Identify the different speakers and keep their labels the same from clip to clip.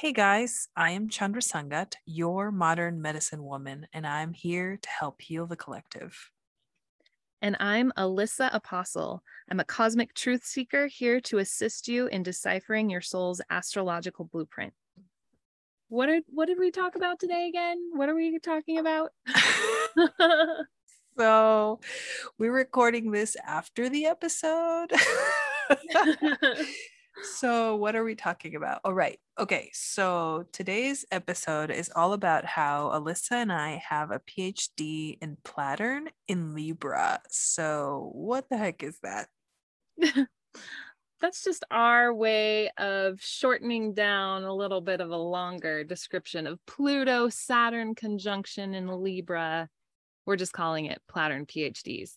Speaker 1: Hey guys, I am Chandra Sangat, your modern medicine woman, and I'm here to help heal the collective.
Speaker 2: And I'm Alyssa Apostle. I'm a cosmic truth seeker here to assist you in deciphering your soul's astrological blueprint. What did what did we talk about today again? What are we talking about?
Speaker 1: so, we're recording this after the episode. so, what are we talking about? All oh. Okay. So, today's episode is all about how Alyssa and I have a PhD in Platurn in Libra. So, what the heck is that?
Speaker 2: That's just our way of shortening down a little bit of a longer description of Pluto Saturn conjunction in Libra. We're just calling it Platurn PhDs.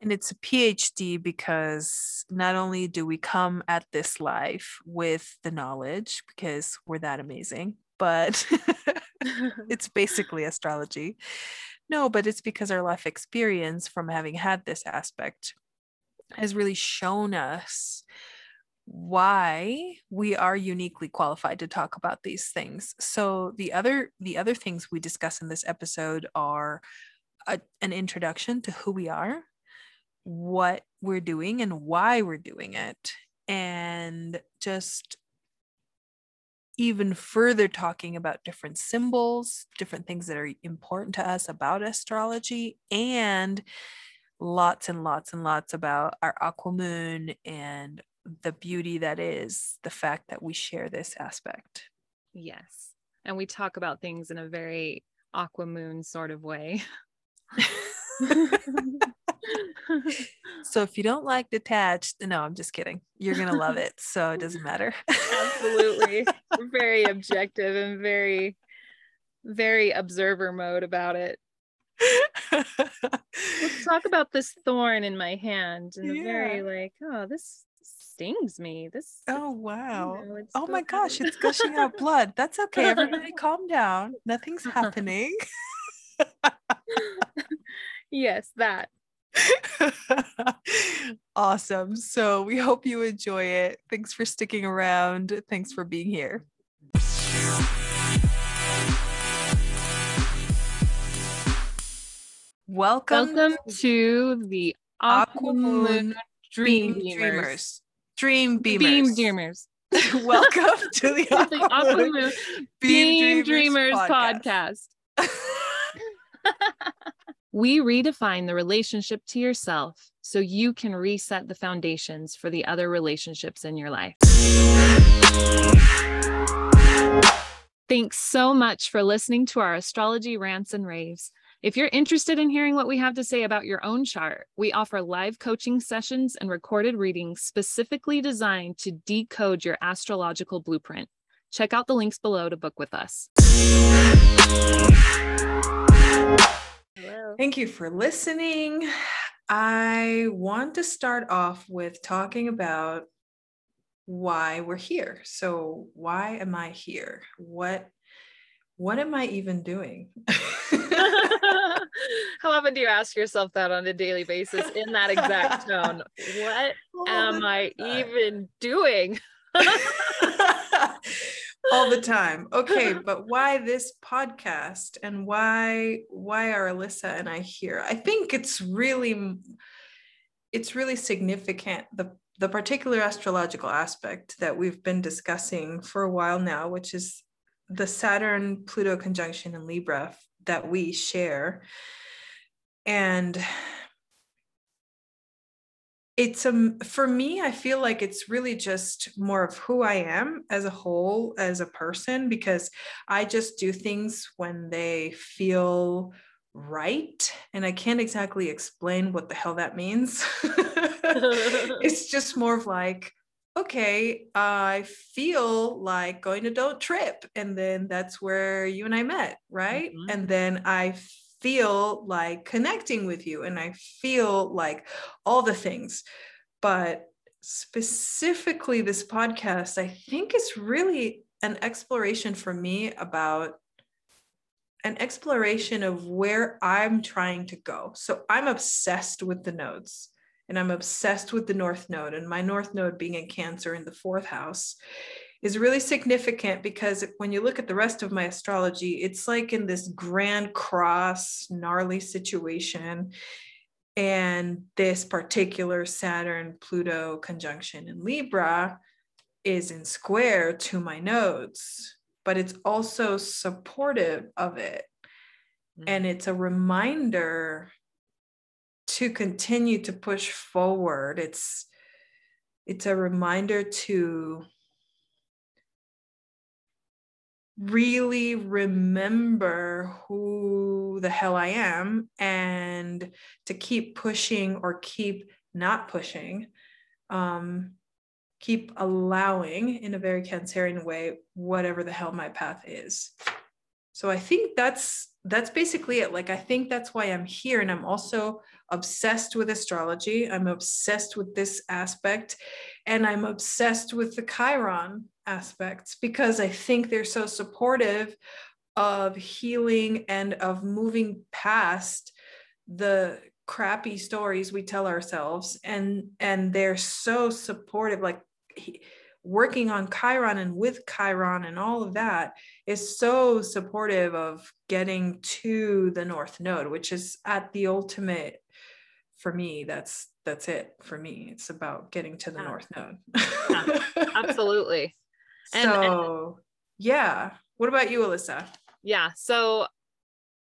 Speaker 1: And it's a PhD because not only do we come at this life with the knowledge, because we're that amazing, but it's basically astrology. No, but it's because our life experience from having had this aspect has really shown us why we are uniquely qualified to talk about these things. So the other the other things we discuss in this episode are a, an introduction to who we are, what we're doing and why we're doing it and just even further talking about different symbols, different things that are important to us about astrology, and lots and lots and lots about our aqua moon and the beauty that is the fact that we share this aspect.
Speaker 2: Yes. And we talk about things in a very aqua moon sort of way.
Speaker 1: so if you don't like detached, no, I'm just kidding. You're gonna love it. So it doesn't matter.
Speaker 2: Absolutely. very objective and very, very observer mode about it. Let's talk about this thorn in my hand and yeah. very like, oh, this stings me. This
Speaker 1: Oh wow. You know, oh my gosh, it's gushing out blood. That's okay. Everybody calm down. Nothing's happening.
Speaker 2: Yes, that.
Speaker 1: awesome. So we hope you enjoy it. Thanks for sticking around. Thanks for being here. Welcome,
Speaker 2: Welcome to the Aquamoon Dream Dreamers.
Speaker 1: Dream Beamers.
Speaker 2: Beam Dreamers.
Speaker 1: Welcome to the Aquamoon
Speaker 2: Beam, Beam Dreamers, Dreamers podcast. podcast. We redefine the relationship to yourself so you can reset the foundations for the other relationships in your life. Thanks so much for listening to our astrology rants and raves. If you're interested in hearing what we have to say about your own chart, we offer live coaching sessions and recorded readings specifically designed to decode your astrological blueprint. Check out the links below to book with us.
Speaker 1: Hello. Thank you for listening. I want to start off with talking about why we're here. So, why am I here? What what am I even doing?
Speaker 2: How often do you ask yourself that on a daily basis in that exact tone? What oh am I even doing?
Speaker 1: all the time. Okay, but why this podcast and why why are Alyssa and I here? I think it's really it's really significant the the particular astrological aspect that we've been discussing for a while now, which is the Saturn Pluto conjunction in Libra that we share. And it's um for me i feel like it's really just more of who i am as a whole as a person because i just do things when they feel right and i can't exactly explain what the hell that means it's just more of like okay i feel like going to don't trip and then that's where you and i met right mm-hmm. and then i feel like connecting with you and I feel like all the things. But specifically, this podcast, I think is really an exploration for me about an exploration of where I'm trying to go. So I'm obsessed with the nodes and I'm obsessed with the North Node, and my North Node being in Cancer in the fourth house is really significant because when you look at the rest of my astrology, it's like in this grand cross, gnarly situation. And this particular Saturn Pluto conjunction in Libra is in square to my nodes, but it's also supportive of it. Mm-hmm. And it's a reminder to continue to push forward. It's it's a reminder to really remember who the hell I am and to keep pushing or keep not pushing, um, keep allowing in a very Cancerian way whatever the hell my path is. So I think that's that's basically it. Like I think that's why I'm here, and I'm also obsessed with astrology. I'm obsessed with this aspect, and I'm obsessed with the Chiron aspects because I think they're so supportive of healing and of moving past the crappy stories we tell ourselves and and they're so supportive like he, working on chiron and with chiron and all of that is so supportive of getting to the north node which is at the ultimate for me that's that's it for me it's about getting to the yeah. north node
Speaker 2: yeah, absolutely
Speaker 1: and, so, and, yeah. What about you, Alyssa?
Speaker 2: Yeah. So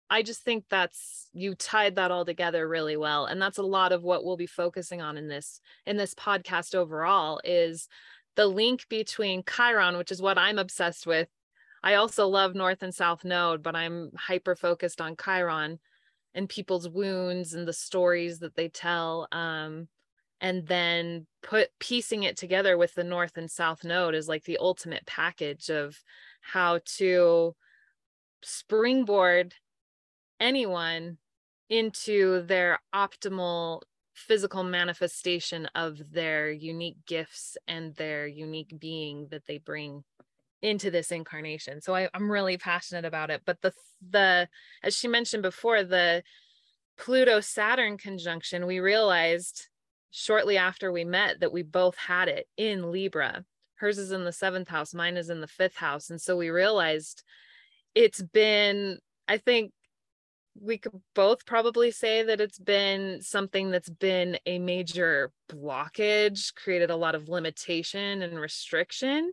Speaker 2: I just think that's you tied that all together really well. And that's a lot of what we'll be focusing on in this in this podcast overall is the link between Chiron, which is what I'm obsessed with. I also love North and South Node, but I'm hyper focused on Chiron and people's wounds and the stories that they tell. Um, and then put piecing it together with the north and south node is like the ultimate package of how to springboard anyone into their optimal physical manifestation of their unique gifts and their unique being that they bring into this incarnation so I, i'm really passionate about it but the the as she mentioned before the pluto saturn conjunction we realized shortly after we met that we both had it in Libra. Hers is in the seventh house, mine is in the fifth house. And so we realized it's been, I think we could both probably say that it's been something that's been a major blockage, created a lot of limitation and restriction.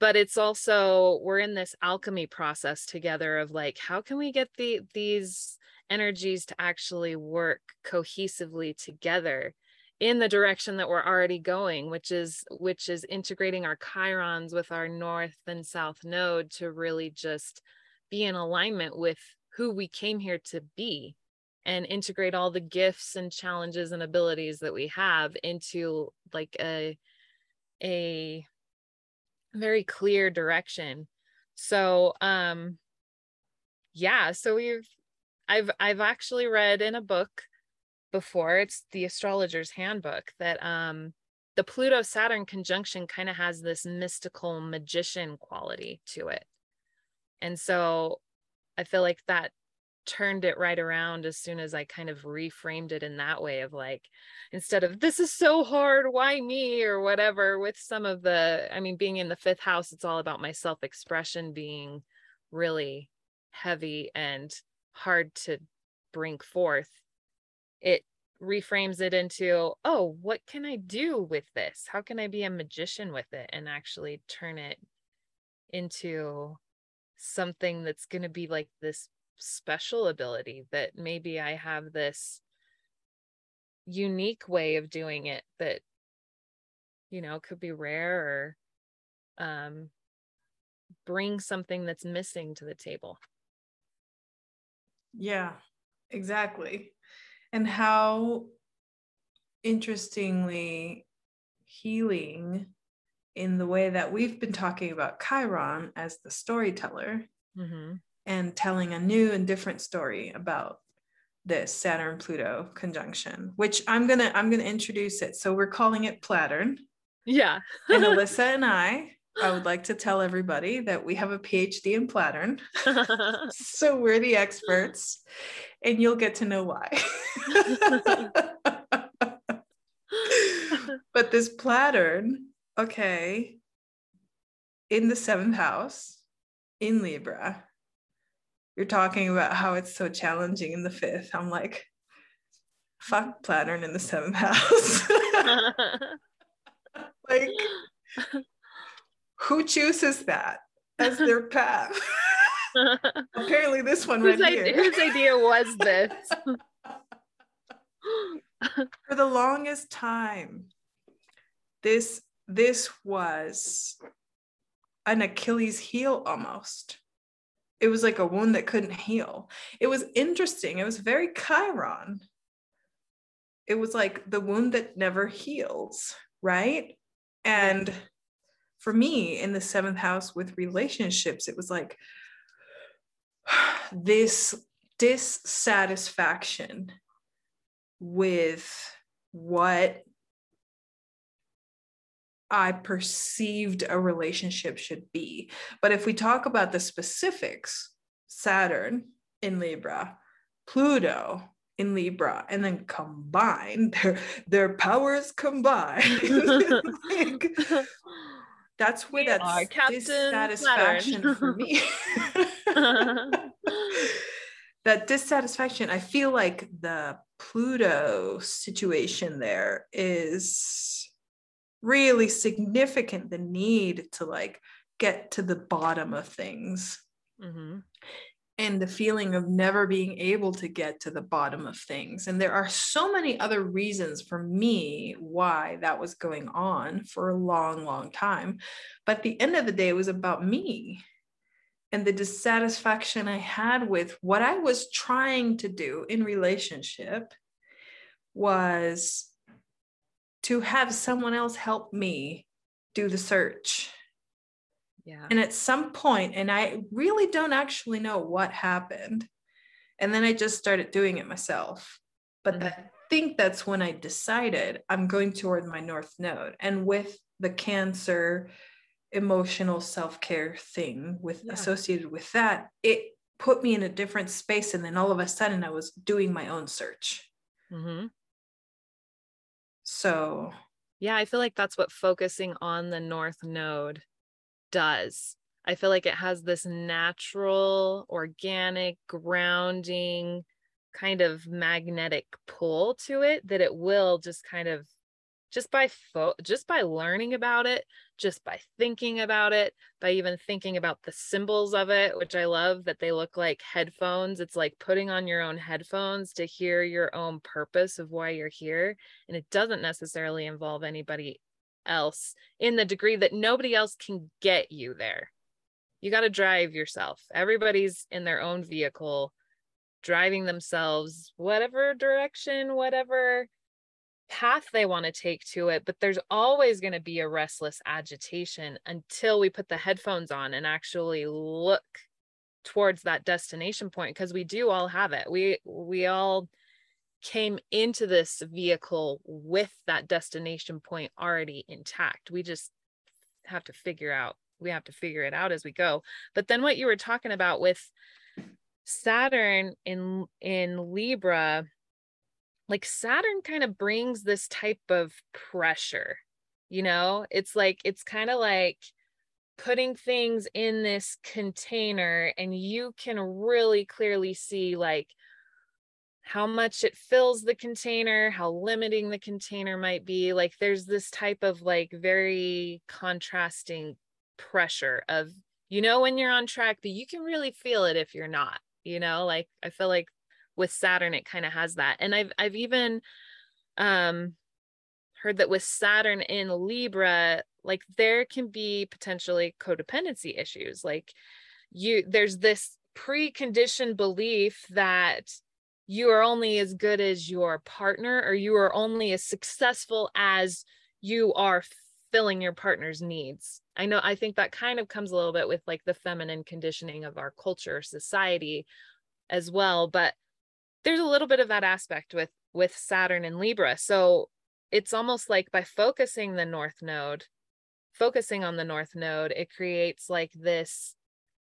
Speaker 2: But it's also, we're in this alchemy process together of like, how can we get the these energies to actually work cohesively together in the direction that we're already going which is which is integrating our chirons with our north and south node to really just be in alignment with who we came here to be and integrate all the gifts and challenges and abilities that we have into like a a very clear direction. So um yeah so we've i've i've actually read in a book before it's the astrologer's handbook that um the pluto saturn conjunction kind of has this mystical magician quality to it. And so i feel like that turned it right around as soon as i kind of reframed it in that way of like instead of this is so hard why me? or whatever with some of the i mean being in the fifth house it's all about my self expression being really heavy and hard to bring forth. It reframes it into oh what can i do with this? How can i be a magician with it? and actually turn it into something that's going to be like this special ability that maybe i have this unique way of doing it that you know could be rare or um bring something that's missing to the table.
Speaker 1: Yeah exactly. And how interestingly healing in the way that we've been talking about Chiron as the storyteller mm-hmm. and telling a new and different story about this Saturn Pluto conjunction, which I'm gonna I'm gonna introduce it. So we're calling it Platurn.
Speaker 2: Yeah.
Speaker 1: and Alyssa and I, I would like to tell everybody that we have a PhD in Platurn. so we're the experts and you'll get to know why. but this Platurn, okay, in the seventh house in Libra, you're talking about how it's so challenging in the fifth. I'm like, fuck Platurn in the seventh house. like, who chooses that as their path? Apparently, this one
Speaker 2: whose,
Speaker 1: right
Speaker 2: I-
Speaker 1: here.
Speaker 2: whose idea was this?
Speaker 1: For the longest time, this this was an Achilles heel almost. It was like a wound that couldn't heal. It was interesting. It was very Chiron. It was like the wound that never heals, right? And for me in the seventh house with relationships, it was like this dissatisfaction with what I perceived a relationship should be. But if we talk about the specifics, Saturn in Libra, Pluto in Libra, and then combine their their powers combined. like, that's where that dissatisfaction
Speaker 2: Saturn.
Speaker 1: for me. that dissatisfaction, I feel like the Pluto situation there is really significant the need to like get to the bottom of things
Speaker 2: Mhm.
Speaker 1: and the feeling of never being able to get to the bottom of things. And there are so many other reasons for me why that was going on for a long, long time. But the end of the day, it was about me and the dissatisfaction I had with what I was trying to do in relationship was to have someone else help me do the search.
Speaker 2: Yeah.
Speaker 1: And at some point, and I really don't actually know what happened. And then I just started doing it myself. But
Speaker 2: Mhm.
Speaker 1: I think that's when I decided I'm going toward my North Node. And with the cancer emotional self-care thing with
Speaker 2: Yeah.
Speaker 1: associated with that, it put me in a different space. And then all of a sudden I was doing my own search.
Speaker 2: hmm
Speaker 1: So
Speaker 2: Yeah, I feel like that's what focusing on the North Node does. I feel like it has this natural, organic, grounding kind of magnetic pull to it that it will just kind of just by fo- just by learning about it, just by thinking about it, by even thinking about the symbols of it, which I love that they look like headphones. It's like putting on your own headphones to hear your own purpose of why you're here and it doesn't necessarily involve anybody else in the degree that nobody else can get you there. You got to drive yourself. Everybody's in their own vehicle, driving themselves, whatever direction, whatever path they want to take to it. But there's always going to be a restless agitation until we put the headphones on and actually look towards that destination point because we do all have it. We we all came into this vehicle with that destination point already intact. We just have to figure out, we have to figure it out as we go. But then what you were talking about with Saturn in in Libra, like Saturn kind of brings this type of pressure. You know, it's like it's kind of like putting things in this container and you can really clearly see like how much it fills the container, how limiting the container might be. Like there's this type of like very contrasting pressure of, you know, when you're on track, but you can really feel it if you're not, you know, like I feel like with Saturn, it kind of has that. And I've, I've even um, heard that with Saturn in Libra, like there can be potentially codependency issues. Like you, there's this preconditioned belief that you are only as good as your partner or you are only as successful as you are filling your partner's needs. I know I think that kind of comes a little bit with like the feminine conditioning of our culture, society as well, but there's a little bit of that aspect with with Saturn and Libra. So it's almost like by focusing the north node, focusing on the north node, it creates like this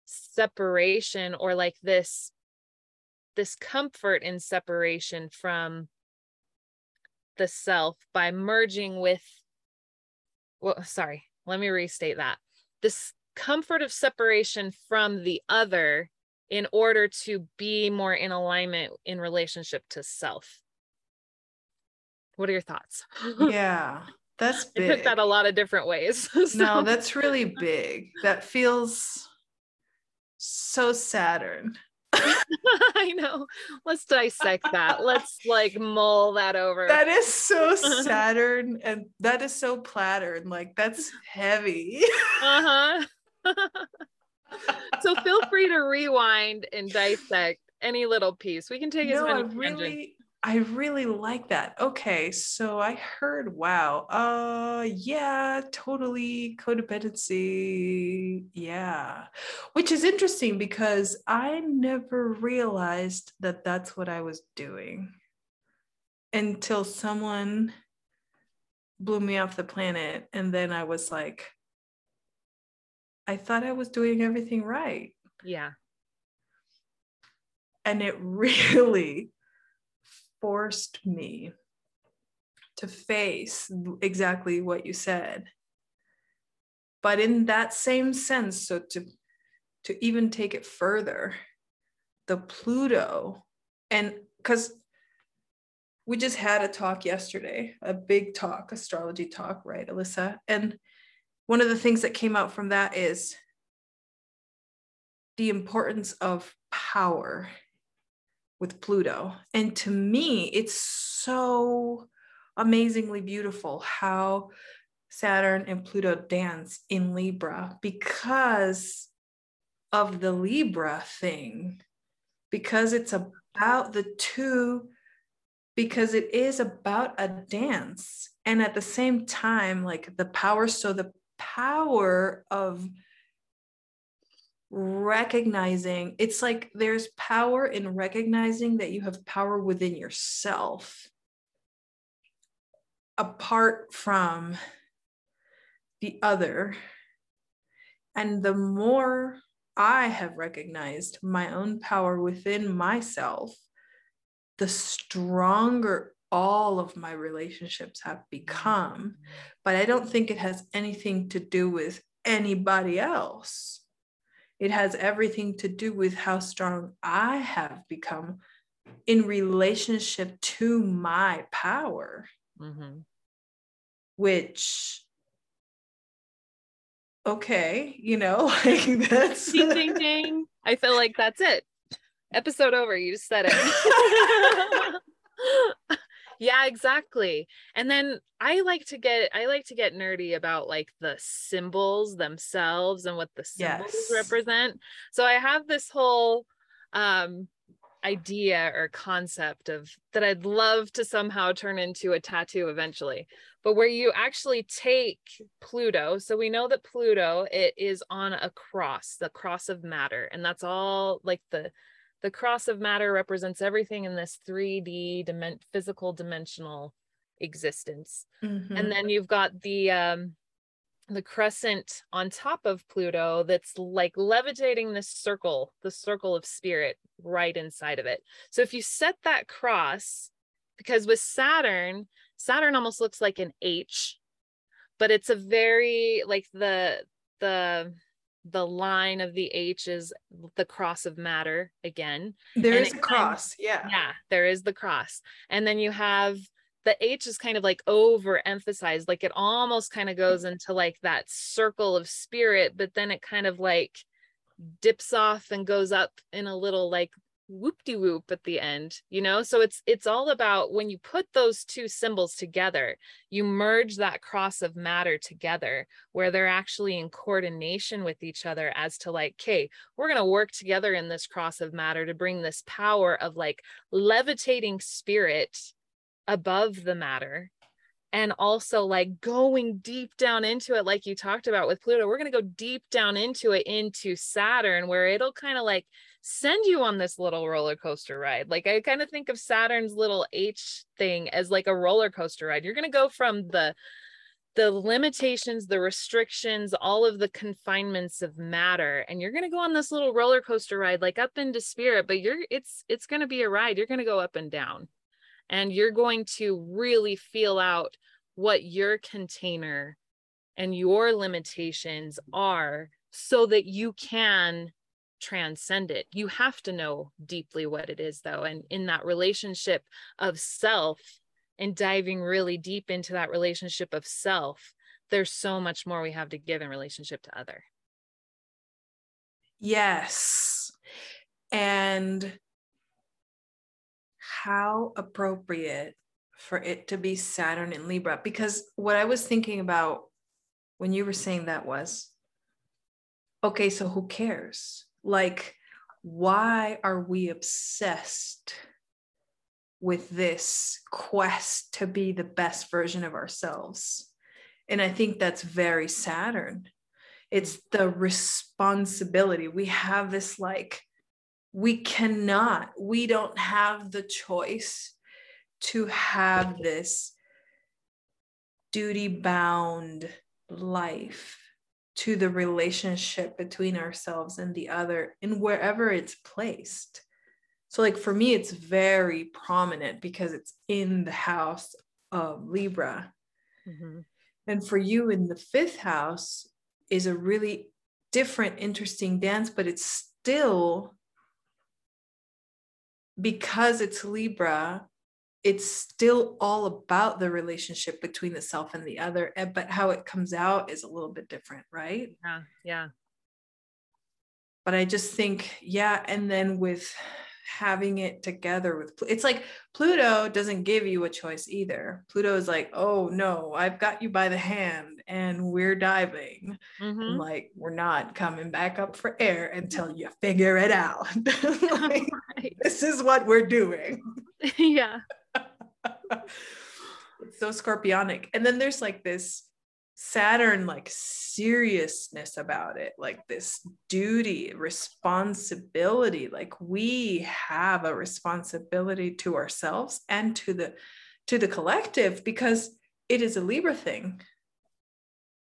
Speaker 2: separation or like this this comfort in separation from the self by merging with well sorry let me restate that this comfort of separation from the other in order to be more in alignment in relationship to self. What are your thoughts?
Speaker 1: Yeah, that's big.
Speaker 2: I took that a lot of different ways. so.
Speaker 1: No, that's really big. That feels so Saturn.
Speaker 2: I know. Let's dissect that. Let's like mull that over.
Speaker 1: That is so Saturn and that is so Platurn. Like that's heavy.
Speaker 2: uh-huh. So feel free to rewind and dissect any little piece. We can take no, as many
Speaker 1: I really I really like that. Okay, so I heard wow. Uh yeah, totally codependency. Yeah. Which is interesting because I never realized that that's what I was doing until someone blew me off the planet and then I was like I thought I was doing everything right.
Speaker 2: Yeah.
Speaker 1: And it really forced me to face exactly what you said. But in that same sense, so to to even take it further, the Pluto, and because we just had a talk yesterday, a big talk, astrology talk, right, Alyssa? And one of the things that came out from that is the importance of power with Pluto. And to me, it's so amazingly beautiful how Saturn and Pluto dance in Libra because of the Libra thing, because it's about the two, because it is about a dance. And at the same time, like the power, so the power of recognizing it's like there's power in recognizing that you have power within yourself apart from the other. And the more i have recognized my own power within myself the stronger all of my relationships have become but i don't think it has anything to do with anybody else it has everything to do with how strong I have become in relationship to my power, mm-hmm. which, okay, you know, like that's.
Speaker 2: ding, ding, ding. I feel like that's it. Episode over. You just said it. yeah exactly. And then i like to get i like to get nerdy about like the symbols themselves and what the symbols yes. represent. So i have this whole um idea or concept of that I'd love to somehow turn into a tattoo eventually. But where you actually take Pluto so we know that Pluto it is on a cross the cross of matter and that's all like the the cross of matter represents everything in this 3D dimen- physical dimensional existence. Mm-hmm. And then you've got the um the crescent on top of Pluto that's like levitating this circle, the circle of spirit right inside of it. So if you set that cross, because with Saturn, Saturn almost looks like an H, but it's a very like the the the line of the H is the cross of matter again.
Speaker 1: There and is a cross. Of, yeah.
Speaker 2: Yeah, there is the cross. And then you have the H is kind of like overemphasized, like it almost kind of goes into like that circle of spirit, but then it kind of like dips off and goes up in a little like whoop-de-whoop at the end you know? So it's it's all about when you put those two symbols together you merge that cross of matter together where they're actually in coordination with each other as to like okay we're going to work together in this cross of matter to bring this power of like levitating spirit above the matter and also like going deep down into it like you talked about with pluto we're going to go deep down into it into saturn where it'll kind of like send you on this little roller coaster ride. Like I kind of think of Saturn's little H thing as like a roller coaster ride. You're going to go from the the limitations, the restrictions, all of the confinements of matter and you're going to go on this little roller coaster ride like up into spirit, but you're it's it's going to be a ride. You're going to go up and down. And you're going to really feel out what your container and your limitations are so that you can transcend it. You have to know deeply what it is, though. And in that relationship of self and diving really deep into that relationship of self, there's so much more we have to give in relationship to other.
Speaker 1: Yes. And how appropriate for it to be Saturn in Libra. Because what I was thinking about when you were saying that was okay, so who cares? Like, why are we obsessed with this quest to be the best version of ourselves? And I think that's very Saturn. It's the responsibility. We have this like, we cannot, we don't have the choice to have this duty bound life to the relationship between ourselves and the other in wherever it's placed. So, like for me, it's very prominent because it's in the house of Libra. Mm-hmm. And for you in the fifth house is a really different, interesting dance, but it's still because it's Libra, it's still all about the relationship between the self and the other eh, but how it comes out is a little bit different right?
Speaker 2: Yeah yeah.
Speaker 1: But i just think yeah and then with having it together with it's like pluto doesn't give you a choice either. Pluto is like oh no i've got you by the hand and we're diving. Mm-hmm. like we're not coming back up for air until you figure it out. Like, right. this is what we're doing.
Speaker 2: Yeah
Speaker 1: it's so scorpionic. And then there's like this Saturn like seriousness about it, like this duty, responsibility. Like we have a responsibility to ourselves and to the to the collective because it is a Libra thing.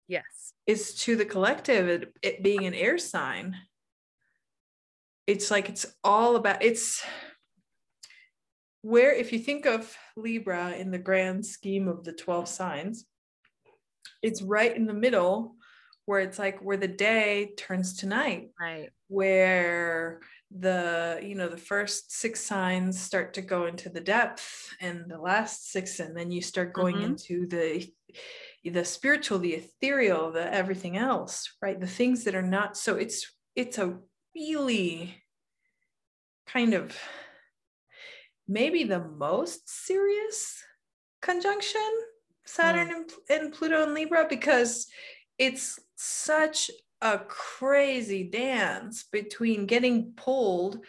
Speaker 2: Yes.
Speaker 1: It's to the collective, it, it being an air sign. It's like it's all about it's where if you think of Libra in the grand scheme of the 12 signs, it's right in the middle where it's like where the day turns to night.
Speaker 2: Right.
Speaker 1: Where the you know the first six signs start to go into the depth and the last six and then you start going mm-hmm. into the the spiritual the ethereal the everything else right the things that are not so it's it's a really kind of maybe the most serious conjunction Saturn mm. and, and Pluto and Libra because it's such a crazy dance between getting pulled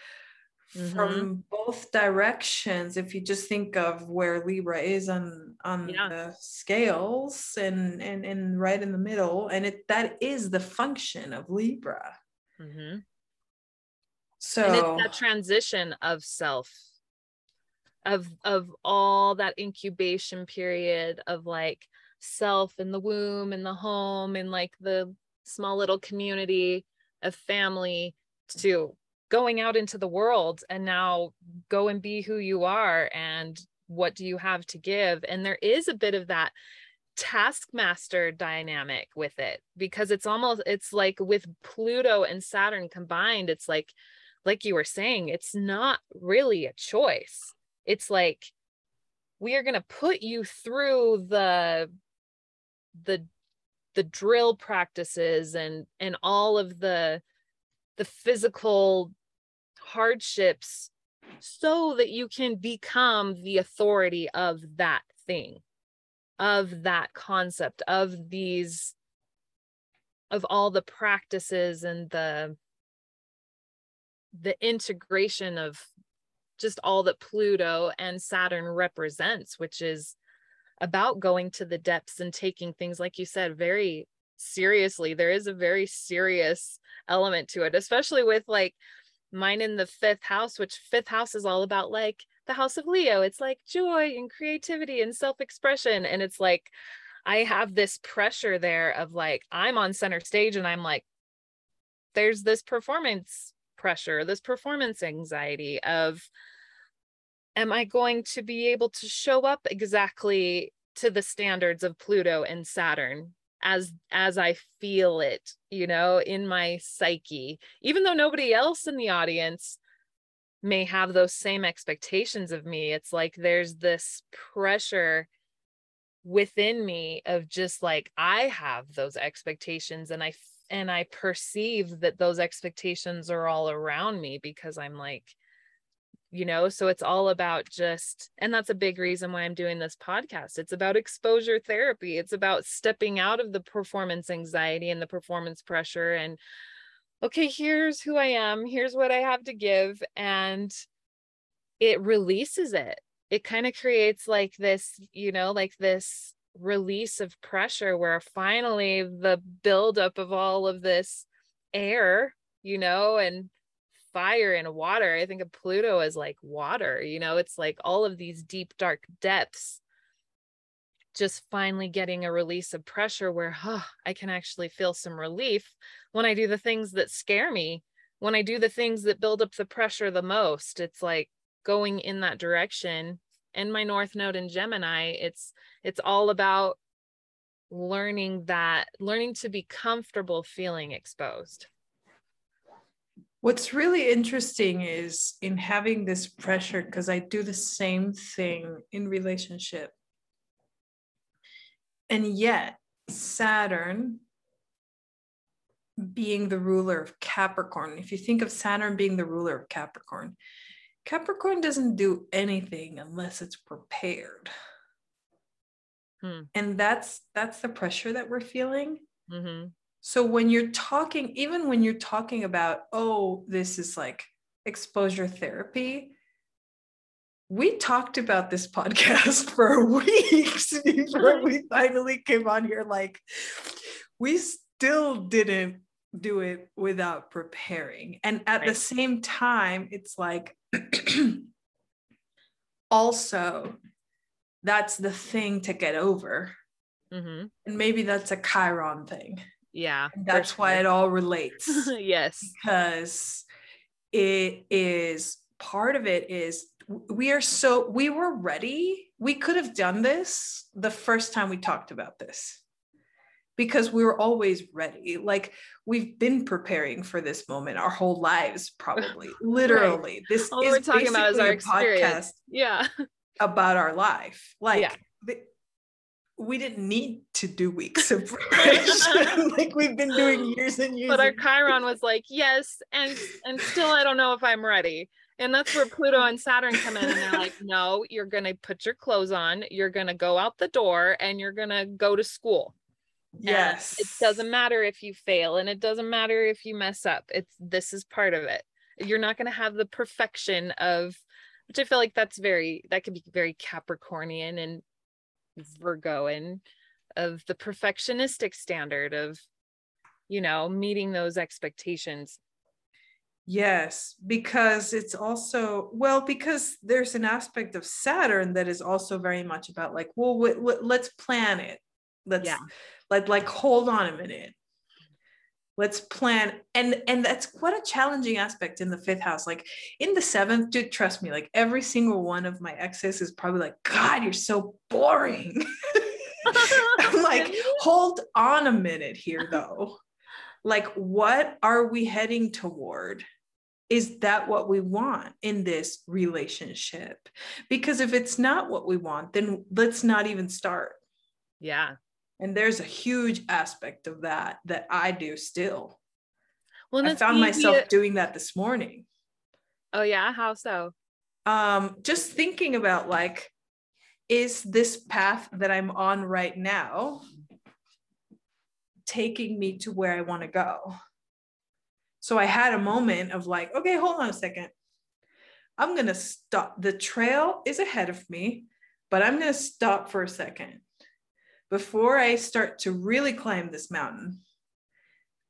Speaker 1: mm-hmm. from both directions if you just think of where libra is on on yeah. the scales and and and right in the middle and it that is the function of libra mm-hmm. so and
Speaker 2: it's that transition of self of of all that incubation period of like self in the womb in the home in like the small little community of family to going out into the world and now go and be who you are and what do you have to give? And there is a bit of that taskmaster dynamic with it because it's almost it's like with pluto and saturn combined it's like like you were saying it's not really a choice it's like we are going to put you through the the the drill practices and and all of the the physical hardships so that you can become the authority of that thing of that concept of these of all the practices and the the integration of just all that Pluto and Saturn represents, which is about going to the depths and taking things, like you said, very seriously. There is a very serious element to it, especially with like mine in the fifth house, which fifth house is all about like the house of Leo. It's like joy and creativity and self expression. And it's like, I have this pressure there of like, I'm on center stage and I'm like, there's this performance pressure, this performance anxiety of am I going to be able to show up exactly to the standards of Pluto and Saturn? as as i feel it you know in my psyche even though nobody else in the audience may have those same expectations of me it's like there's this pressure within me of just like i have those expectations and i and i perceive that those expectations are all around me because i'm like you know so it's all about just and that's a big reason why i'm doing this podcast. It's about exposure therapy. It's about stepping out of the performance anxiety and the performance pressure and okay here's who i am. Here's what i have to give. And it releases it. It kind of creates like this you know like this release of pressure where finally the buildup of all of this air you know and fire and water. I think of Pluto as like water, you know, it's like all of these deep, dark depths just finally getting a release of pressure where huh, I can actually feel some relief when I do the things that scare me, when I do the things that build up the pressure the most. It's like going in that direction. And my North Node in Gemini, it's it's all about learning that, learning to be comfortable feeling exposed.
Speaker 1: What's really interesting is in having this pressure, because I do the same thing in relationship. And yet, Saturn being the ruler of Capricorn, if you think of Saturn being the ruler of Capricorn, Capricorn doesn't do anything unless it's prepared. Hmm. And that's that's the pressure that we're feeling. Mm-hmm. So when you're talking, even when you're talking about, oh, this is like exposure therapy, we talked about this podcast for weeks before we finally came on here. Like, we still didn't do it without preparing. And at right. the same time, it's like, also, that's the thing to get over. Mm-hmm. And maybe that's a Chiron thing.
Speaker 2: Yeah.
Speaker 1: That's why it all relates.
Speaker 2: yes.
Speaker 1: Because it is part of it is we are so we were ready. We could have done this the first time we talked about this because we were always ready. Like we've been preparing for this moment our whole lives, probably. Literally. Right. This
Speaker 2: All is we're talking about is our podcast.
Speaker 1: Yeah. About our life. Like yeah we didn't need to do weeks of preparation like we've been doing years and years.
Speaker 2: But our Chiron was like, yes, and and still I don't know if I'm ready. And that's where Pluto and Saturn come in and they're like, no, you're gonna put your clothes on, you're gonna go out the door and you're gonna go to school.
Speaker 1: Yes.
Speaker 2: And it doesn't matter if you fail and it doesn't matter if you mess up. It's this is part of it. You're not gonna have the perfection of which I feel like that's very that could be very Capricornian and Virgoan of the perfectionistic standard of, you know, meeting those expectations.
Speaker 1: Yes, because it's also, well, because there's an aspect of Saturn that is also very much about like, well, w- w- let's plan it. Let's yeah. like, like, hold on a minute. Let's plan and and that's quite a challenging aspect in the fifth house. Like in the seventh dude trust me like every single one of my exes is probably like god you're so boring. I'm like hold on a minute here though. Like what are we heading toward? Is that what we want in this relationship? Because if it's not what we want then let's not even start.
Speaker 2: Yeah
Speaker 1: and there's a huge aspect of that that I do still. Well, I found myself doing that this morning.
Speaker 2: Oh yeah, how so?
Speaker 1: Um, just thinking about like, is this path that I'm on right now taking me to where I want to go? So I had a moment of like, okay, hold on a second. I'm gonna stop. The trail is ahead of me, but I'm gonna stop for a second before I start to really climb this mountain,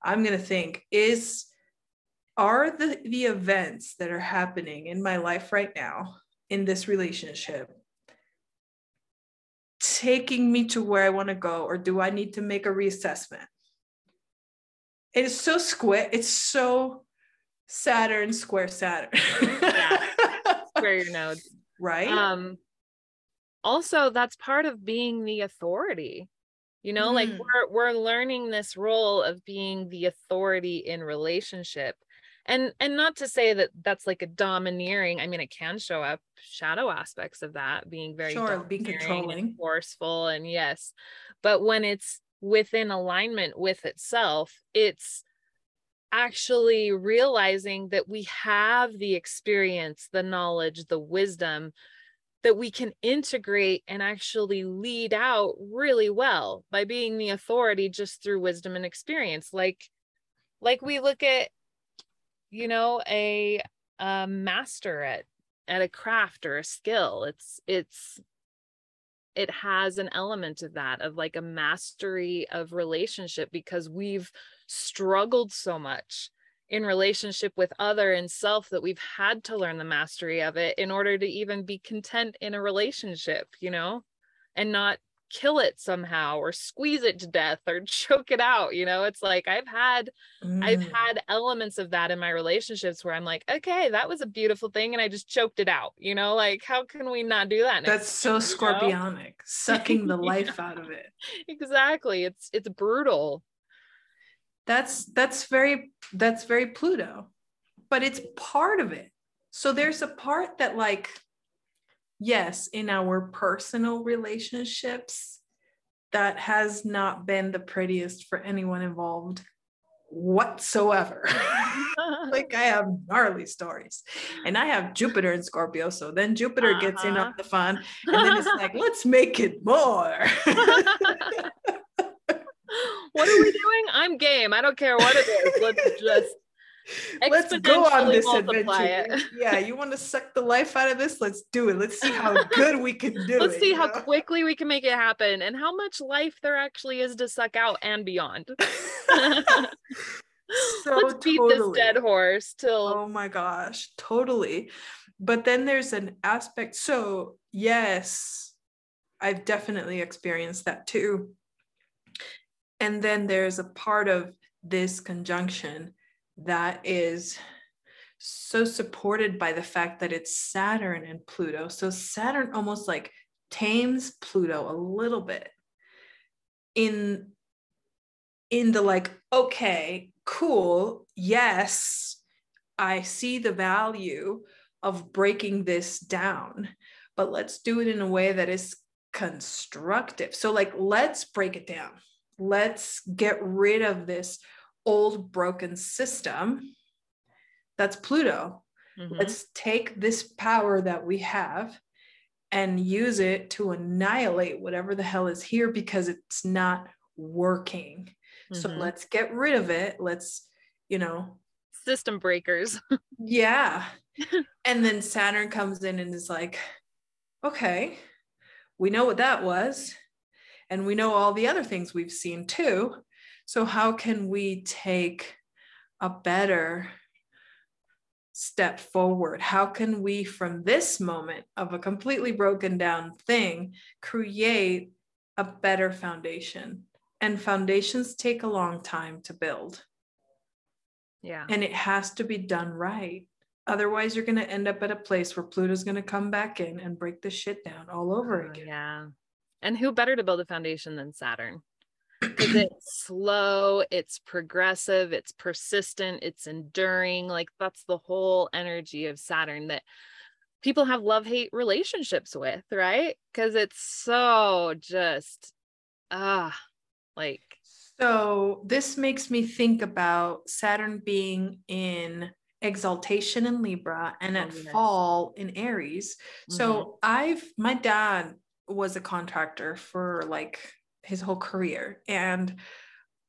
Speaker 1: I'm going to think is are the the events that are happening in my life right now in this relationship taking me to where I want to go or do I need to make a reassessment? It is so square, it's so Saturn square Saturn. yeah.
Speaker 2: Square your nodes.
Speaker 1: Right.
Speaker 2: Um also that's part of being the authority you know mm. like we're we're learning this role of being the authority in relationship and and not to say that that's like a domineering i mean it can show up shadow aspects of that being very
Speaker 1: sure being controlling
Speaker 2: and forceful and yes but when it's within alignment with itself it's actually realizing that we have the experience the knowledge the wisdom that we can integrate and actually lead out really well by being the authority just through wisdom and experience. Like like we look at you know a, a master at at a craft or a skill. It's it's it has an element of that of like a mastery of relationship because we've struggled so much in relationship with other and self that we've had to learn the mastery of it in order to even be content in a relationship, you know, and not kill it somehow or squeeze it to death or choke it out you know? It's like i've had mm. i've had elements of that in my relationships where i'm like okay that was a beautiful thing and i just choked it out you know? Like how can we not do that
Speaker 1: that's so scorpionic know? sucking the life out of it.
Speaker 2: Exactly. It's it's brutal
Speaker 1: that's that's very that's very pluto but it's part of it so there's a part that like yes in our personal relationships that has not been the prettiest for anyone involved whatsoever like i have gnarly stories and i have jupiter in scorpio so then jupiter uh-huh. gets in on uh-huh. the fun and then it's like let's make it more
Speaker 2: what are we doing? I'm game. I don't care what it is. Let's just
Speaker 1: Let's go on this adventure. yeah, you want to suck the life out of this? Let's do it. Let's see how good we can do
Speaker 2: Let's
Speaker 1: it.
Speaker 2: see how know? quickly we can make it happen and how much life there actually is to suck out and beyond. so Let's beat totally. this dead horse till
Speaker 1: Oh my gosh, totally. But then there's an aspect so yes, I've definitely experienced that too and then there's a part of this conjunction that is so supported by the fact that it's Saturn and Pluto. So Saturn almost like tames Pluto a little bit in in the like okay, cool, yes, I see the value of breaking this down, but let's do it in a way that is constructive. So like let's break it down let's get rid of this old broken system that's Pluto. Mm-hmm. Let's take this power that we have and use it to annihilate whatever the hell is here because it's not working. Mm-hmm. So let's get rid of it. Let's, you know,
Speaker 2: system breakers.
Speaker 1: yeah. and then Saturn comes in and is like, okay, we know what that was. And we know all the other things we've seen too. So, how can we take a better step forward? How can we, from this moment of a completely broken down thing, create a better foundation? And foundations take a long time to build.
Speaker 2: Yeah.
Speaker 1: And it has to be done right. Otherwise, you're going to end up at a place where Pluto's going to come back in and break the shit down all over
Speaker 2: oh,
Speaker 1: again.
Speaker 2: Yeah. And who better to build a foundation than Saturn? Because it's slow, it's progressive, it's persistent, it's enduring. Like that's the whole energy of Saturn that people have love hate relationships with, right? Because it's so just, ah, like.
Speaker 1: So this makes me think about Saturn being in exaltation in Libra and at oh, yes. fall in Aries. Mm-hmm. So I've, my dad was a contractor for like his whole career and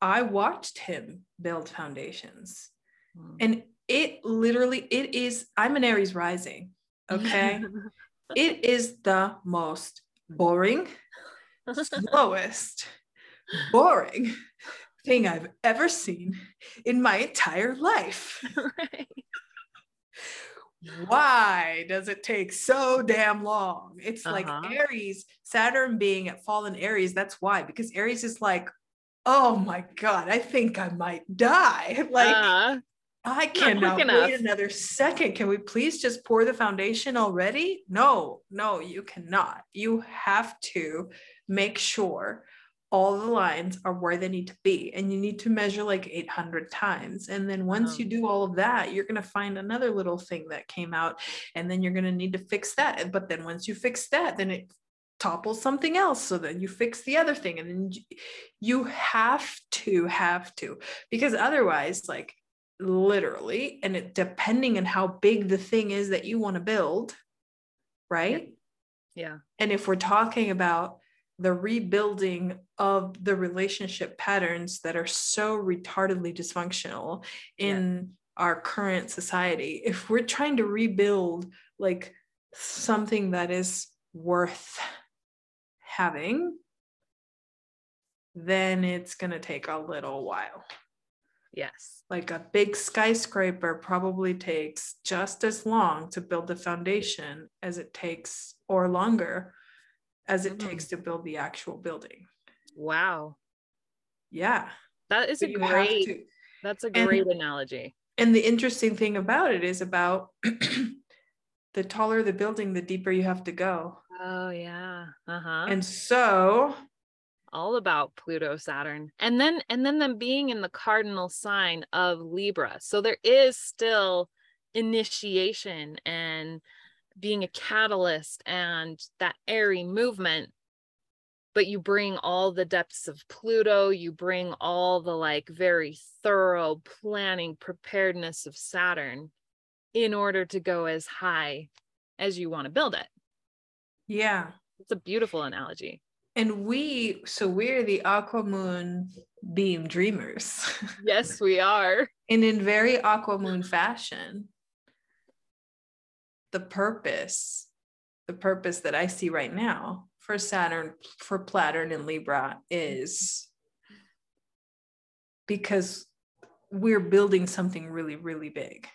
Speaker 1: I watched him build foundations. Mm. And it literally it is I'm an Aries rising, okay? it is the most boring, slowest, boring thing I've ever seen in my entire life. Right why does it take so damn long? It's uh-huh. like Aries, Saturn being at fallen Aries. That's why, because Aries is like, oh my God, I think I might die. Like, uh, I cannot wait another second. Can we please just pour the foundation already? No, no, you cannot. You have to make sure all the lines are where they need to be and you need to measure like 800 times and then once you mm. do all of that you're going to find another little thing that came out and then you're going to need to fix that but then once you fix that then it topples something else so then you fix the other thing and then you have to have to because otherwise like literally and it depending on how big the thing is that you want to build right?
Speaker 2: Yeah.
Speaker 1: And if we're talking about the rebuilding of the relationship patterns that are so retardedly dysfunctional in yeah. our current society. If we're trying to rebuild like something that is worth having then it's going to take a little while.
Speaker 2: Yes.
Speaker 1: Like a big skyscraper probably takes just as long to build the foundation as it takes or longer as it mm-hmm. takes to build the actual building.
Speaker 2: Wow.
Speaker 1: Yeah.
Speaker 2: That is a great that's a great and, analogy.
Speaker 1: And the interesting thing about it is about the taller the building, the deeper you have to go.
Speaker 2: Oh yeah. Uh-huh.
Speaker 1: And so
Speaker 2: all about Pluto Saturn. And then and then them being in the cardinal sign of Libra. So there is still initiation and being a catalyst and that airy movement but you bring all the depths of Pluto, you bring all the like very thorough planning preparedness of Saturn in order to go as high as you want to build it.
Speaker 1: Yeah.
Speaker 2: It's a beautiful analogy.
Speaker 1: And we, so we're the aqua moon beam dreamers.
Speaker 2: yes, we are.
Speaker 1: and in very aqua moon fashion, the purpose, the purpose that I see right now for Saturn, for Platurn and Libra is because we're building something really, really big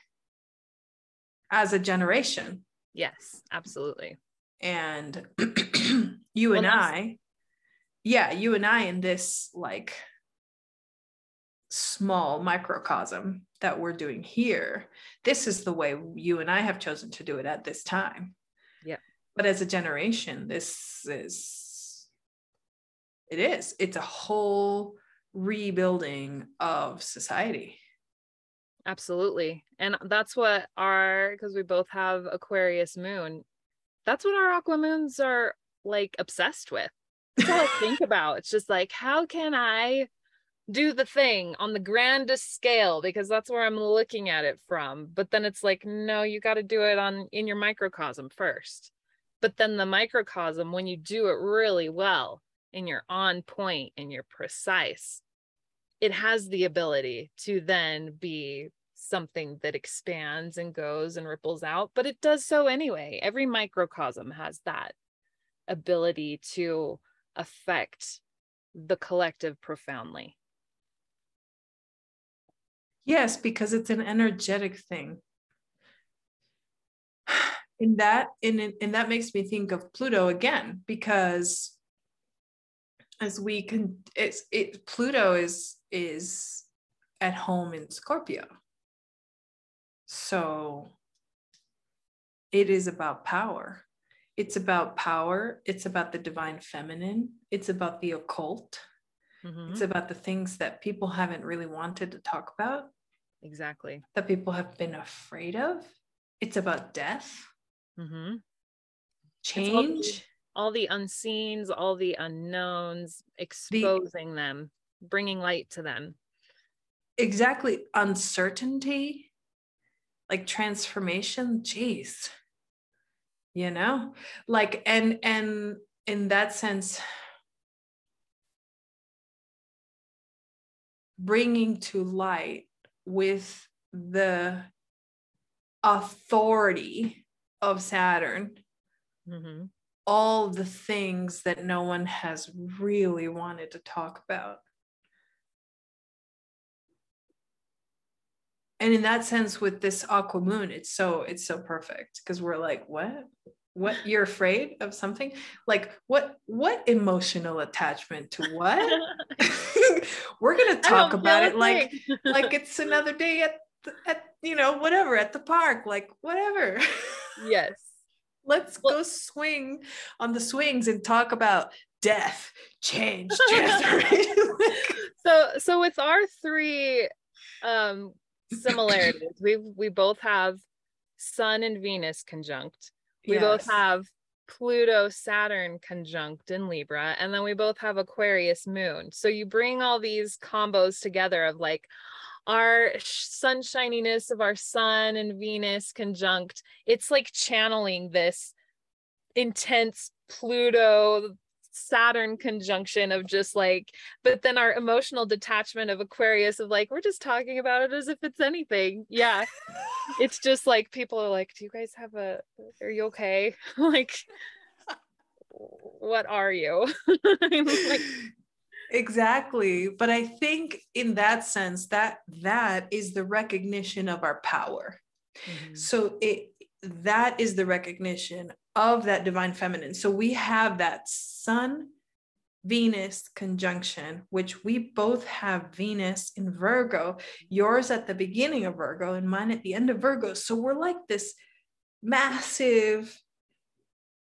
Speaker 1: as a generation.
Speaker 2: Yes, absolutely.
Speaker 1: And you well, and I, yeah, you and I in this like small microcosm that we're doing here. This is the way you and i have chosen to do it at this time.
Speaker 2: Yeah
Speaker 1: but as a generation this is it is. It's a whole rebuilding of society.
Speaker 2: Absolutely. And that's what our because we both have aquarius moon that's what our aqua moons are like obsessed with. That's all i think about. It's just like how can i do the thing on the grandest scale because that's where I'm looking at it from. But then it's like, no, you got to do it on in your microcosm first. But then the microcosm, when you do it really well and you're on point and you're precise, it has the ability to then be something that expands and goes and ripples out. But it does so anyway. Every microcosm has that ability to affect the collective profoundly.
Speaker 1: Yes, because it's an energetic thing. In that, in and that makes me think of Pluto again, because as we can, it's it Pluto is is at home in Scorpio. So it is about power. It's about power. It's about the divine feminine. It's about the occult. Mm-hmm. It's about the things that people haven't really wanted to talk about
Speaker 2: exactly.
Speaker 1: that people have been afraid of. It's about death.
Speaker 2: Mm-hmm.
Speaker 1: change
Speaker 2: all the, all the unseens all the unknowns exposing the, them bringing light to them.
Speaker 1: Exactly. Uncertainty like transformation. Jeez. You know? Like and and in that sense bringing to light with the authority of Saturn
Speaker 2: mm-hmm.
Speaker 1: all the things that no one has really wanted to talk about. And in that sense, with this aqua moon, it's so it's so perfect because we're like, what? What you're afraid of something? Like what what emotional attachment to what? we're gonna talk about it like like it's another day at at you know whatever at the park like whatever
Speaker 2: yes
Speaker 1: let's well, go swing on the swings and talk about death, change,
Speaker 2: so so with our three um similarities, we we both have Sun and Venus conjunct. We yes. both have Pluto Saturn conjunct in Libra, and then we both have Aquarius moon. So you bring all these combos together of like our sunshininess of our sun and Venus conjunct. It's like channeling this intense Pluto Saturn conjunction of just like, but then our emotional detachment of Aquarius of like, we're just talking about it as if it's anything. Yeah. it's just like people are like, do you guys have a, are you okay? like, what are you?
Speaker 1: like, exactly. But I think in that sense, that that is the recognition of our power. Mm-hmm. So it that is the recognition of that divine feminine. So we have that sun Venus conjunction, which we both have Venus in Virgo, yours at the beginning of Virgo and mine at the end of Virgo. So we're like this massive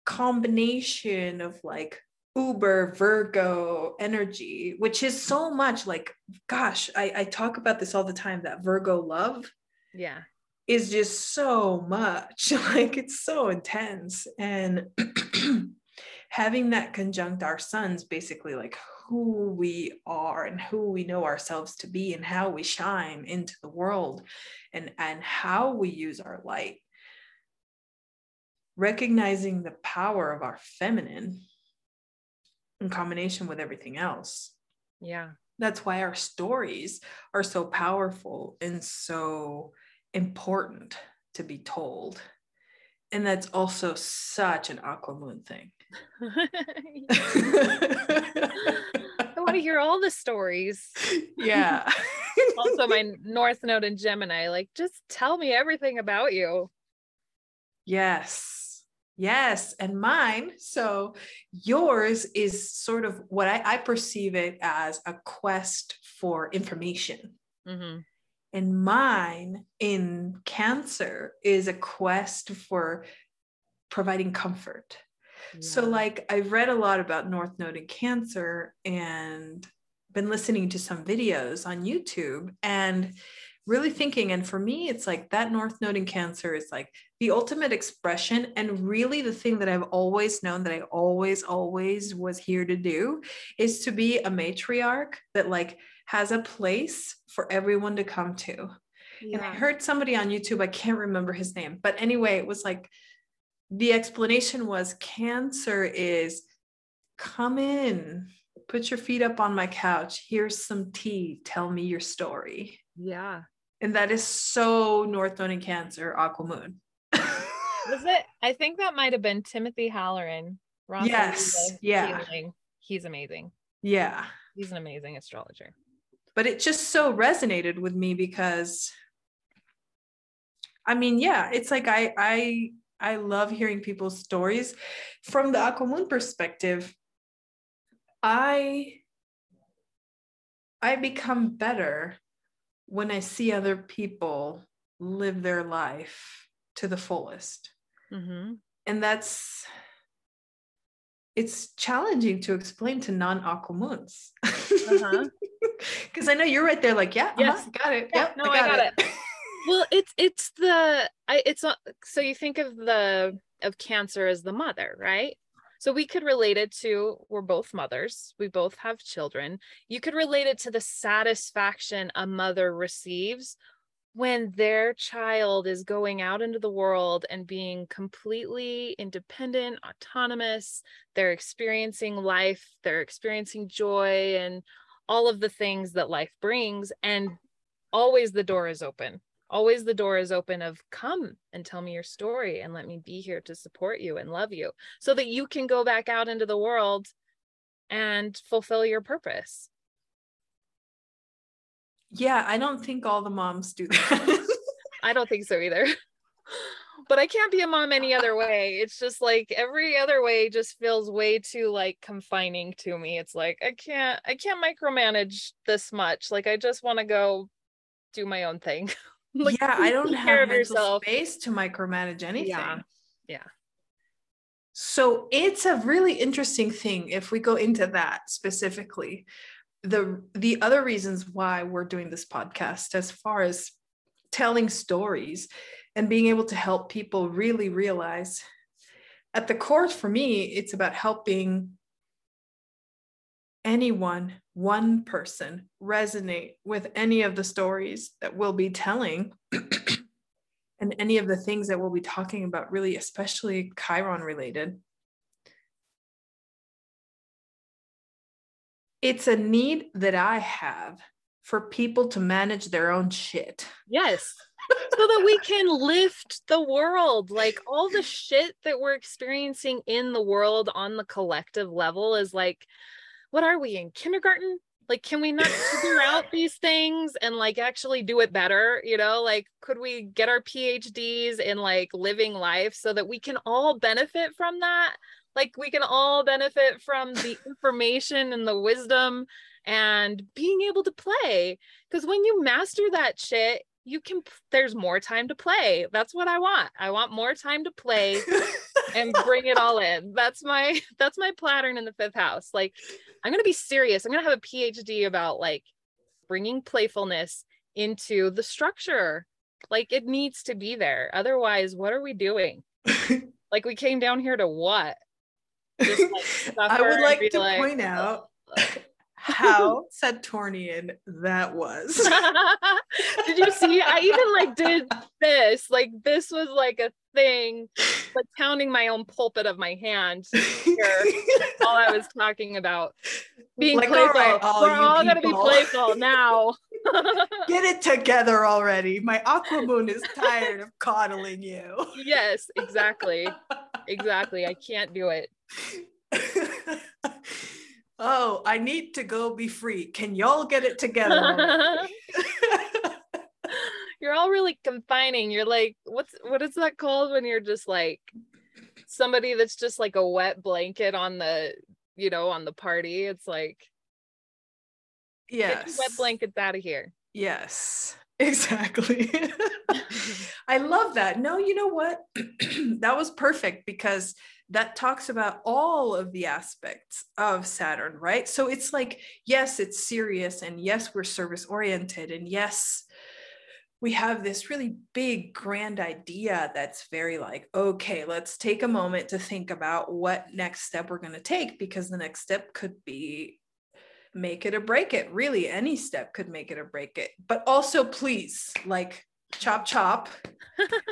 Speaker 1: combination of like uber virgo energy which is so much like gosh I, I talk about this all the time that virgo love
Speaker 2: yeah
Speaker 1: is just so much like it's so intense and having that conjunct our suns basically like who we are and who we know ourselves to be and how we shine into the world and and how we use our light. Recognizing the power of our feminine in combination with everything else.
Speaker 2: Yeah.
Speaker 1: That's why our stories are so powerful and so important to be told. And that's also such an aquamoon thing.
Speaker 2: I want to hear all the stories.
Speaker 1: Yeah.
Speaker 2: also, my North Node in Gemini, like, just tell me everything about you.
Speaker 1: Yes. Yes. And mine, so yours is sort of what I, I perceive it as a quest for information. Mm-hmm and mine in cancer is a quest for providing comfort yeah. so like i've read a lot about north node in cancer and been listening to some videos on youtube and really thinking and for me it's like that north node in cancer is like the ultimate expression and really the thing that i've always known that i always always was here to do is to be a matriarch that like has a place for everyone to come to. Yeah. And I heard somebody on YouTube, I can't remember his name, but anyway, it was like the explanation was cancer is come in, put your feet up on my couch, here's some tea, tell me your story.
Speaker 2: Yeah.
Speaker 1: And that is so North Node in Cancer, Aquamoon.
Speaker 2: was it? I think that might have been Timothy Halloran.
Speaker 1: yes. Yeah.
Speaker 2: Healing. He's amazing.
Speaker 1: Yeah.
Speaker 2: He's an amazing astrologer
Speaker 1: but it just so resonated with me because I mean, yeah, it's like I I I love hearing people's stories from the Aquamoon perspective. I I become better when I see other people live their life to the fullest. Mm-hmm. And that's it's challenging to explain to non-aquamoons. Uh-huh. because I know you're right there, like, yeah, uh-huh, yes, uh-huh, got it. Yeah, yep,
Speaker 2: no, I got, I got it. it. well, it's it's the I it's not so you think of the of cancer as the mother, right? So we could relate it to we're both mothers, we both have children. You could relate it to the satisfaction a mother receives when their child is going out into the world and being completely independent, autonomous, they're experiencing life, they're experiencing joy and all of the things that life brings and always the door is open. Always the door is open of come and tell me your story and let me be here to support you and love you so that you can go back out into the world and fulfill your purpose
Speaker 1: yeah i don't think all the moms do that
Speaker 2: i don't think so either but I can't be a mom any other way. It's just like every other way just feels way too like confining to me. It's like I can't I can't micromanage this much. Like I just want to go do my own thing.
Speaker 1: like, yeah, I don't have mental yourself. space to micromanage anything.
Speaker 2: Yeah. Yeah.
Speaker 1: So it's a really interesting thing if we go into that specifically. The the other reasons why we're doing this podcast as far as telling stories and being able to help people really realize at the core for me it's about helping anyone one person resonate with any of the stories that we'll be telling and any of the things that we'll be talking about, really, especially Chiron related. It's a need that I have for people to manage their own shit.
Speaker 2: Yes. so that we can lift the world. Like all the shit that we're experiencing in the world on the collective level is like, what are we in kindergarten? Like, can we not figure out these things and like actually do it better? You know, like, could we get our PhDs in like living life so that we can all benefit from that? Like, we can all benefit from the information and the wisdom and being able to play. Because when you master that shit, you can there's more time to play. That's what i want. I want more time to play and bring it all in. That's my that's my Platurn in the fifth house. Like i'm going to be serious. I'm going to have a phd about like bringing playfulness into the structure. Like it needs to be there. Otherwise what are we doing? Like we came down here to what
Speaker 1: Just, like, i would like to like, point out oh, how Saturnian that was.
Speaker 2: did you see? I even like did this. Like this was like a thing, like pounding my own pulpit of my hand here while I was talking about being like, playful. All right, all We're all gonna be playful now.
Speaker 1: Get it together already. My aquamoon is tired of coddling you.
Speaker 2: Yes, exactly. Exactly. I can't do it
Speaker 1: oh, I need to go be free. Can y'all get it together?
Speaker 2: you're all really confining. You're like, what's what is that called when you're just like somebody that's just like a wet blanket on the, you know, on the party? It's like
Speaker 1: Yes.
Speaker 2: wet blankets out of here.
Speaker 1: Yes. Exactly. I love that. No, you know what? that was perfect because that talks about all of the aspects of Saturn, right? So it's like, yes, it's serious, and yes, we're service oriented, and yes, we have this really big, grand idea that's very like, okay, let's take a moment to think about what next step we're going to take, because the next step could be make it or break it. Really, any step could make it or break it. But also, please, like, chop, chop,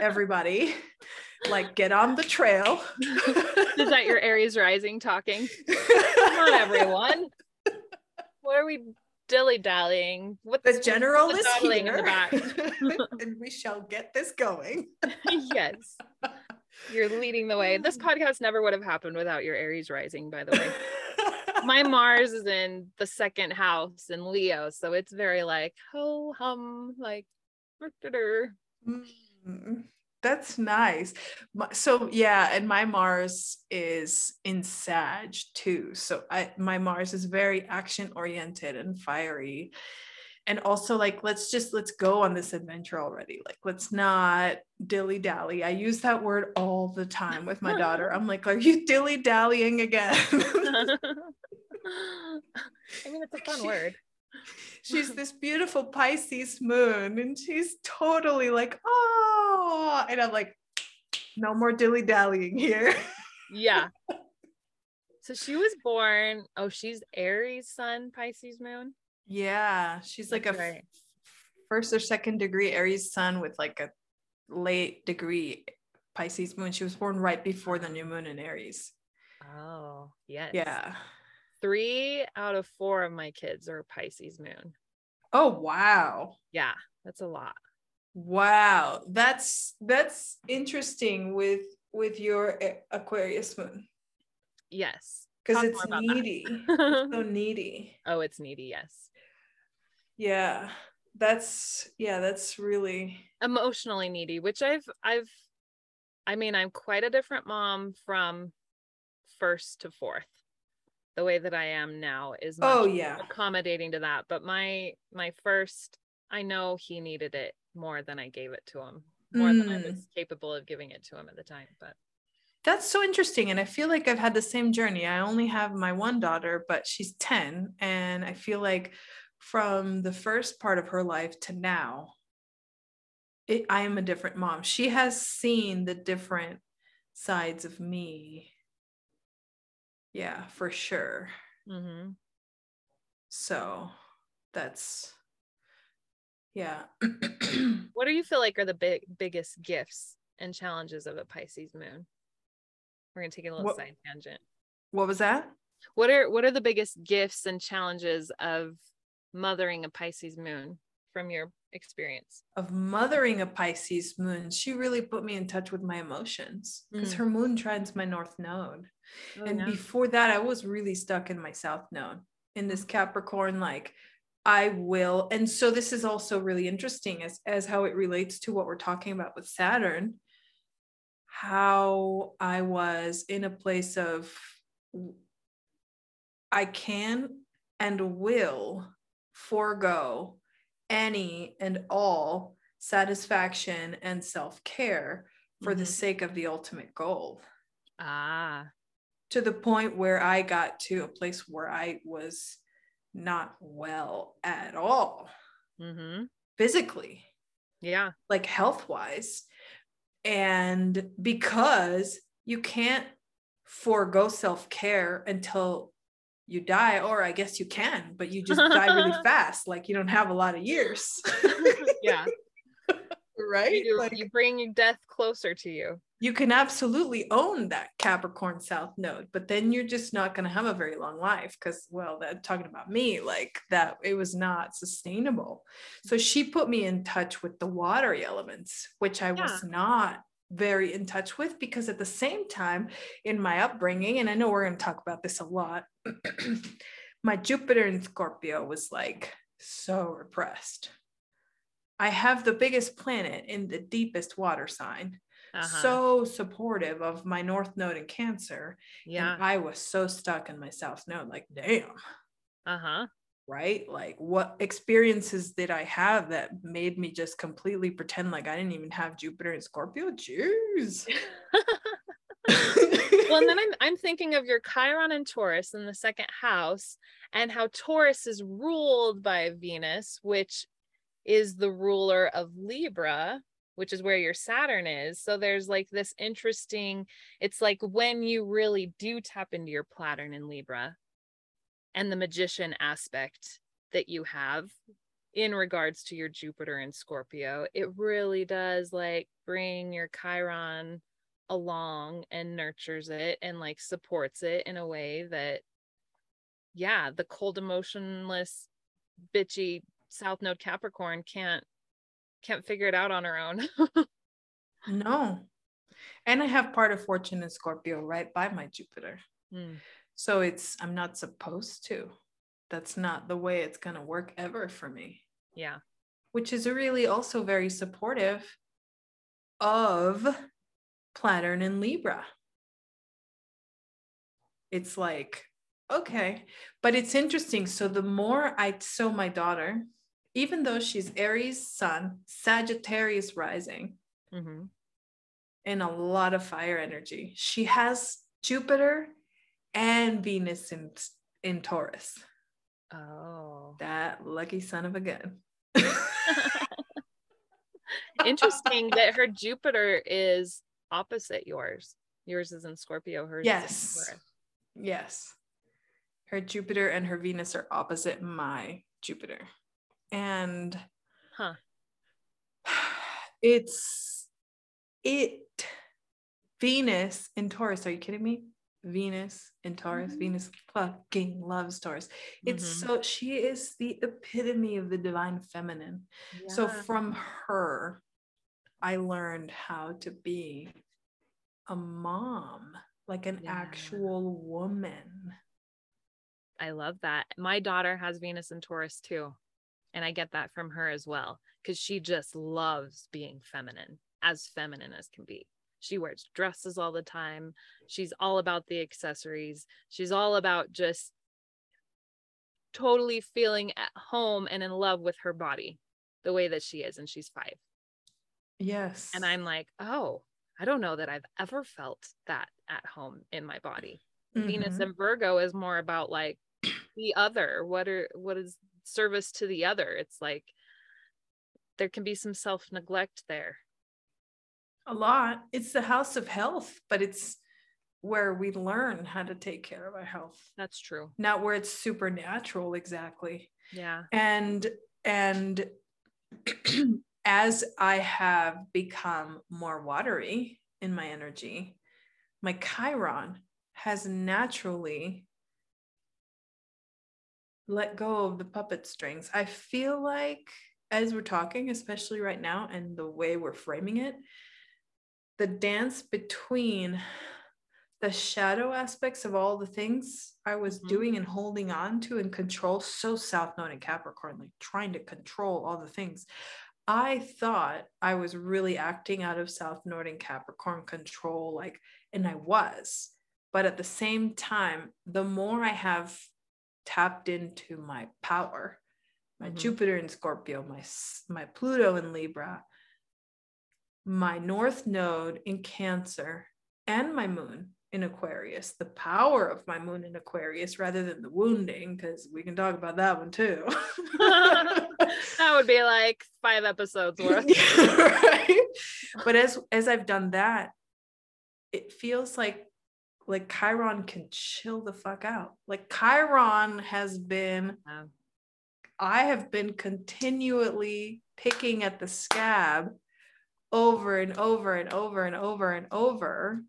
Speaker 1: everybody like get on the trail.
Speaker 2: Is that your Aries rising talking? Come on, everyone. What are we dilly dallying?
Speaker 1: What the general is here, in the back? and we shall get this going.
Speaker 2: yes, you're leading the way. This podcast never would have happened without your Aries rising, by the way. My Mars is in the second house in Leo, so it's very like ho hum, like.
Speaker 1: Mm. That's nice. So yeah, and my Mars is in Sag too. So I my Mars is very action oriented and fiery. And also like let's just let's go on this adventure already. Like let's not dilly-dally. I use that word all the time with my daughter. I'm like, are you dilly-dallying again? I
Speaker 2: mean, it's a fun word
Speaker 1: she's this beautiful Pisces moon, and she's totally like, oh, and I'm like, no more dilly dallying here.
Speaker 2: yeah. So she was born. Oh, she's Aries sun, Pisces moon.
Speaker 1: Yeah, she's like That's a right. first or second degree Aries sun with like a late degree Pisces moon. She was born right before the new moon in Aries.
Speaker 2: Oh, yes.
Speaker 1: Yeah
Speaker 2: three out of four of my kids are Pisces moon.
Speaker 1: Oh wow.
Speaker 2: Yeah, that's a lot.
Speaker 1: Wow. That's that's interesting with with your Aquarius moon.
Speaker 2: Yes.
Speaker 1: Because it's needy. it's so needy.
Speaker 2: Oh, it's needy, yes.
Speaker 1: Yeah. That's yeah, that's really
Speaker 2: emotionally needy, which I've I've I mean, I'm quite a different mom from first to fourth the way that I am now is
Speaker 1: oh yeah
Speaker 2: accommodating to that. But my my first, I know he needed it more than I gave it to him, more mm. than I was mm. capable of giving it to him at the time. But
Speaker 1: That's so interesting. And I feel like I've had the same journey. I only have my one daughter, but she's 10. And I feel like from the first part of her life to now, it, I am a different mom. She has seen the different sides of me. Yeah, for sure. Mm-hmm. So that's, yeah.
Speaker 2: what do you feel like are the big biggest gifts and challenges of a Pisces moon? We're gonna take a little what, side tangent.
Speaker 1: What was that?
Speaker 2: What are what are the biggest gifts and challenges of mothering a Pisces moon from your experience?
Speaker 1: Of mothering a Pisces moon, she really put me in touch with my emotions because mm. her moon trines my north node. Oh, and before that, I was really stuck in my south node in this. Capricorn, like I will. And so this is also really interesting as, as how it relates to what we're talking about with Saturn how I was in a place of I can and will forego any and all satisfaction and self care for mm-hmm. the sake of the ultimate goal.
Speaker 2: Ah.
Speaker 1: To the point where I got to a place where I was not well at all, mm-hmm. physically.
Speaker 2: Yeah.
Speaker 1: Like health wise. And because you can't forego self care until you die, or I guess you can, but you just die really fast. Like you don't have a lot of years.
Speaker 2: yeah.
Speaker 1: right?
Speaker 2: You, like, you bring death closer to you.
Speaker 1: You can absolutely own that Capricorn South node, but then you're just not going to have a very long life because, well, that talking about me, like that, it was not sustainable. So she put me in touch with the watery elements, which I yeah. was not very in touch with because at the same time in my upbringing and i know we're going to talk about this a lot my jupiter in scorpio was like so repressed I have the biggest planet in the deepest water sign. Uh-huh. So supportive of my North Node in Cancer. Yeah. I was so stuck in my South Node, like, damn.
Speaker 2: Uh huh.
Speaker 1: Right? Like, what experiences did I have that made me just completely pretend like I didn't even have Jupiter and Scorpio? Jeez.
Speaker 2: well, and then I'm I'm thinking of your Chiron and Taurus in the second house, and how Taurus is ruled by Venus, which is the ruler of Libra, which is where your Saturn is. So there's like this interesting, it's like when you really do tap into your Platurn in Libra and the magician aspect that you have in regards to your Jupiter and Scorpio, it really does like bring your Chiron along and nurtures it and like supports it in a way that, yeah, the cold, emotionless, bitchy South Node Capricorn can't can't figure it out on her own.
Speaker 1: no. And I have part of fortune in Scorpio right by my Jupiter. Mm. So it's I'm not supposed to. That's not the way it's going to work ever for me.
Speaker 2: Yeah.
Speaker 1: Which is really also very supportive of Platurn and Libra. It's like, okay. But it's interesting. So the more I so my daughter, even though she's Aries sun, Sagittarius rising, mm-hmm. and a lot of fire energy, she has Jupiter and Venus in, in Taurus.
Speaker 2: Oh,
Speaker 1: that lucky son of a gun.
Speaker 2: Interesting that her Jupiter is opposite yours. Yours is in Scorpio, hers
Speaker 1: yes. Yes. Her Jupiter and her Venus are opposite my Jupiter and
Speaker 2: huh
Speaker 1: it's it venus in taurus are you kidding me venus in taurus mm-hmm. venus fucking loves taurus it's mm-hmm. so she is the epitome of the divine feminine yeah. so from her i learned how to be a mom like an yeah. actual woman
Speaker 2: i love that my daughter has venus in taurus too and I get that from her as well, because she just loves being feminine, as feminine as can be. She wears dresses all the time. She's all about the accessories. She's all about just totally feeling at home and in love with her body the way that she is. And she's five.
Speaker 1: Yes.
Speaker 2: And I'm like, oh, I don't know that I've ever felt that at home in my body.
Speaker 1: Mm-hmm.
Speaker 2: Venus and Virgo is more about like the other. What are what is service to the other? It's like there can be some self-neglect there.
Speaker 1: A lot. It's the house of health, but it's where we learn how to take care of our health.
Speaker 2: That's true.
Speaker 1: Not where it's supernatural exactly.
Speaker 2: Yeah.
Speaker 1: And and as I have become more watery in my energy, my Chiron has naturally let go of the puppet strings. I feel like as we're talking, especially right now, and the way we're framing it, the dance between the shadow aspects of all the things I was
Speaker 2: Mhm.
Speaker 1: doing and holding on to and control, so South Node and Capricorn, like trying to control all the things. I thought I was really acting out of South Node and Capricorn control, like, and I was. But at the same time, the more I have tapped into my power, my
Speaker 2: Mhm.
Speaker 1: Jupiter in Scorpio, my my Pluto in Libra, my North Node in Cancer, and my Moon in Aquarius. The power of my Moon in Aquarius, rather than the wounding, because we can talk about that one too.
Speaker 2: that would be like five episodes worth.
Speaker 1: right? But as as I've done that, it feels like like Chiron can chill the fuck out. Like Chiron has been
Speaker 2: Yeah.
Speaker 1: I have been continually picking at the scab over and over and over and over and over.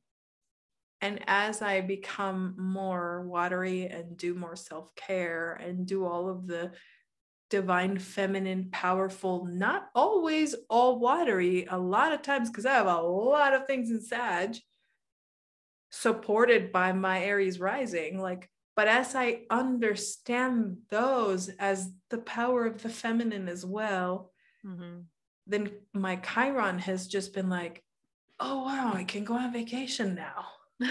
Speaker 1: And as I become more watery and do more self care and do all of the divine, feminine, powerful, not always all watery, a lot of times, because I have a lot of things in Sag supported by my Aries rising, like but as I understand those as the power of the feminine as well,
Speaker 2: Mhm.
Speaker 1: Then my Chiron has just been like, oh, wow, I can go on vacation now.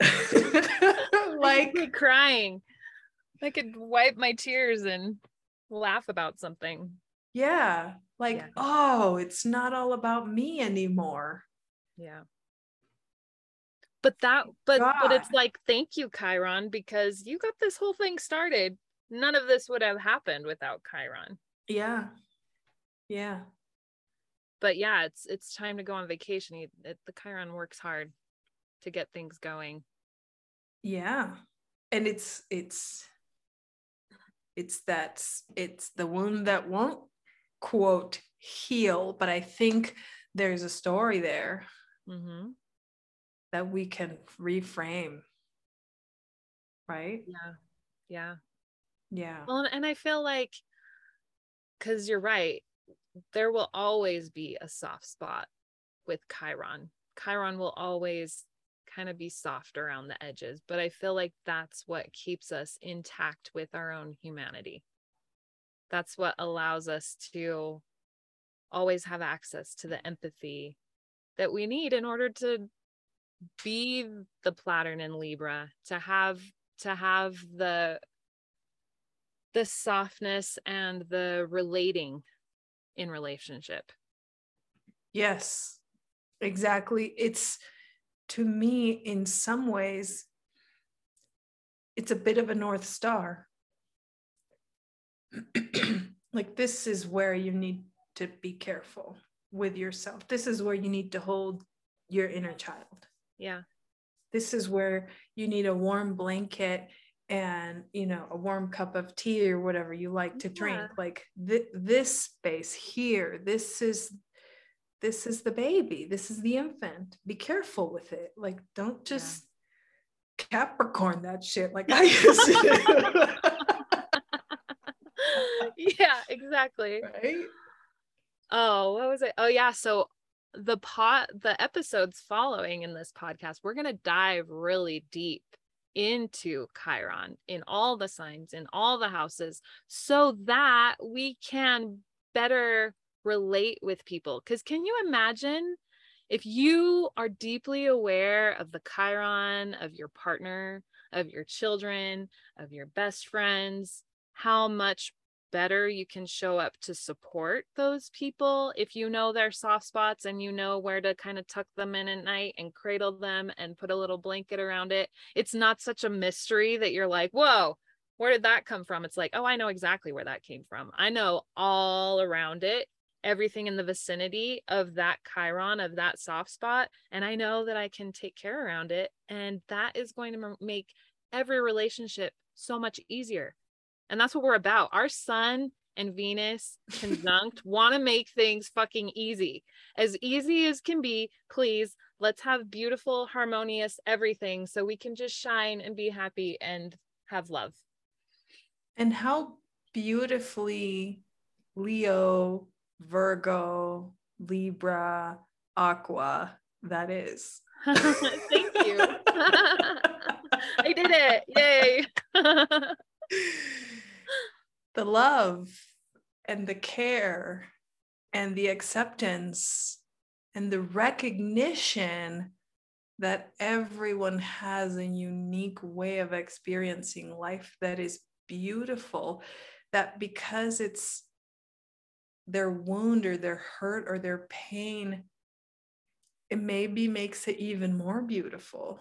Speaker 1: like,
Speaker 2: crying. I could wipe my tears and laugh about something.
Speaker 1: yeah, like,
Speaker 2: Yeah.
Speaker 1: oh, it's not all about me anymore.
Speaker 2: Yeah. But that but but it's like thank you Chiron because you got this whole thing started. None of this would have happened without Chiron.
Speaker 1: Yeah. Yeah.
Speaker 2: But yeah, it's it's time to go on vacation. He, it, the Chiron works hard to get things going.
Speaker 1: Yeah. And it's, it's, it's that it's the wound that won't quote heal, but I think there's a story there
Speaker 2: Mm-hmm.
Speaker 1: that we can reframe. Right?
Speaker 2: Yeah. Yeah.
Speaker 1: Yeah.
Speaker 2: Well, and I feel like, because you're right, there will always be a soft spot with Chiron. Chiron will always kind of be soft around the edges, but I feel like that's what keeps us intact with our own humanity. That's what allows us to always have access to the empathy that we need in order to be the Platurn in Libra, to have to have the the softness and the relating in relationship.
Speaker 1: Yes, exactly. It's to me, in some ways, it's a bit of a North Star. like, this is where you need to be careful with yourself. This is where you need to hold your inner child.
Speaker 2: Yeah.
Speaker 1: This is where you need a warm blanket and you know a warm cup of tea or whatever you like to drink
Speaker 2: Yeah.
Speaker 1: like th- this space here this is this is the baby this is the infant be careful with it like don't just capricorn that shit like i used to
Speaker 2: yeah, exactly.
Speaker 1: right
Speaker 2: Oh, what was it? Oh, yeah. So the pot, the episodes following in this podcast, we're going to dive really deep into Chiron in all the signs, in all the houses, so that we can better relate with people. Because can you imagine if you are deeply aware of the Chiron of your partner, of your children, of your best friends, how much better you can show up to support those people if you know their soft spots and you know where to kind of tuck them in at night and cradle them and put a little blanket around it. It's not such a mystery that you're like whoa where did that come from? It's like oh i know exactly where that came from. I know all around it everything in the vicinity of that chiron of that soft spot and i know that i can take care around it and that is going to make every relationship so much easier and that's what we're about. Our sun and Venus conjunct want to make things fucking easy. As easy as can be, please, let's have beautiful, harmonious everything so we can just shine and be happy and have love.
Speaker 1: And how beautifully Leo, Virgo, Libra, Aqua that is.
Speaker 2: Thank you. I did it. Yay
Speaker 1: the love and the care and the acceptance and the recognition that everyone has a unique way of experiencing life that is beautiful that because it's their wound or their hurt or their pain it maybe makes it even more beautiful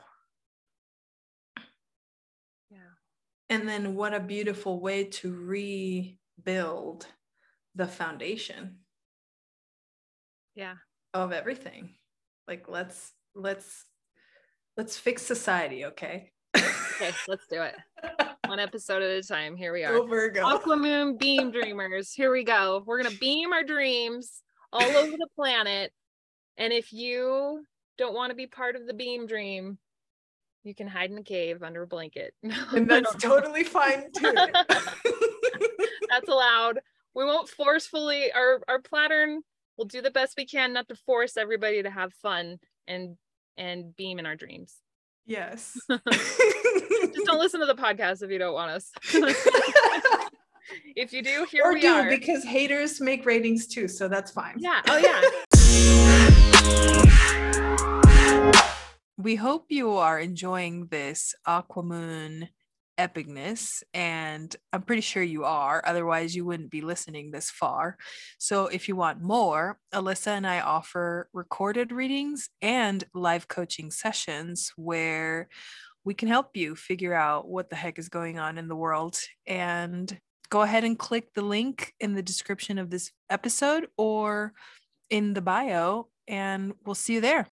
Speaker 1: And then what a beautiful way to rebuild the foundation.
Speaker 2: Yeah.
Speaker 1: Of everything. Like let's let's let's fix society, okay?
Speaker 2: okay, let's do it. One episode at a time. Here we are.
Speaker 1: Go Virgo.
Speaker 2: Aquamoon beam dreamers. Here we go. We're gonna beam our dreams all over the planet. And if you don't want to be part of the beam dream, you can hide in a cave under a blanket.
Speaker 1: and that's totally fine too.
Speaker 2: that's allowed. We won't forcefully our our pattern we'll do the best we can not to force everybody to have fun and and beam in our dreams.
Speaker 1: Yes.
Speaker 2: Just don't listen to the podcast if you don't want us. if you do, here
Speaker 1: or
Speaker 2: we
Speaker 1: do,
Speaker 2: are.
Speaker 1: Because haters make ratings too, so that's fine.
Speaker 2: Yeah. Oh yeah.
Speaker 1: We hope you are enjoying this Aquamoon epicness, and I'm pretty sure you are. Otherwise, you wouldn't be listening this far. So, if you want more, Alyssa and I offer recorded readings and live coaching sessions where we can help you figure out what the heck is going on in the world. And go ahead and click the link in the description of this episode or in the bio, and we'll see you there.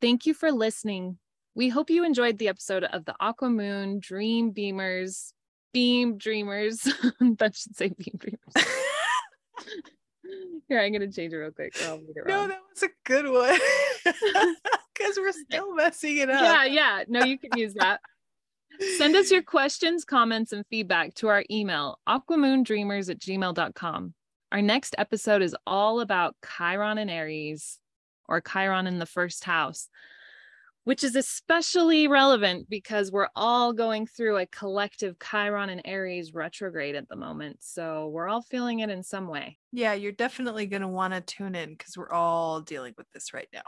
Speaker 2: Thank you for listening. We hope you enjoyed the episode of the Aquamoon Dream Beamers, Beam Dreamers. that should say Beam Dreamers. Here, I'm going to change it real quick.
Speaker 1: no, that was a good one. Because we're still messing it up.
Speaker 2: Yeah, yeah. No, you can use that. Send us your questions, comments, and feedback to our email, aquamoondreamers at gmail.com. Our next episode is all about Chiron and Aries, or Chiron in the first house, which is especially relevant because we're all going through a collective Chiron and Aries retrograde at the moment. So we're all feeling it in some way.
Speaker 1: Yeah, you're definitely going to want to tune in because we're all dealing with this right now.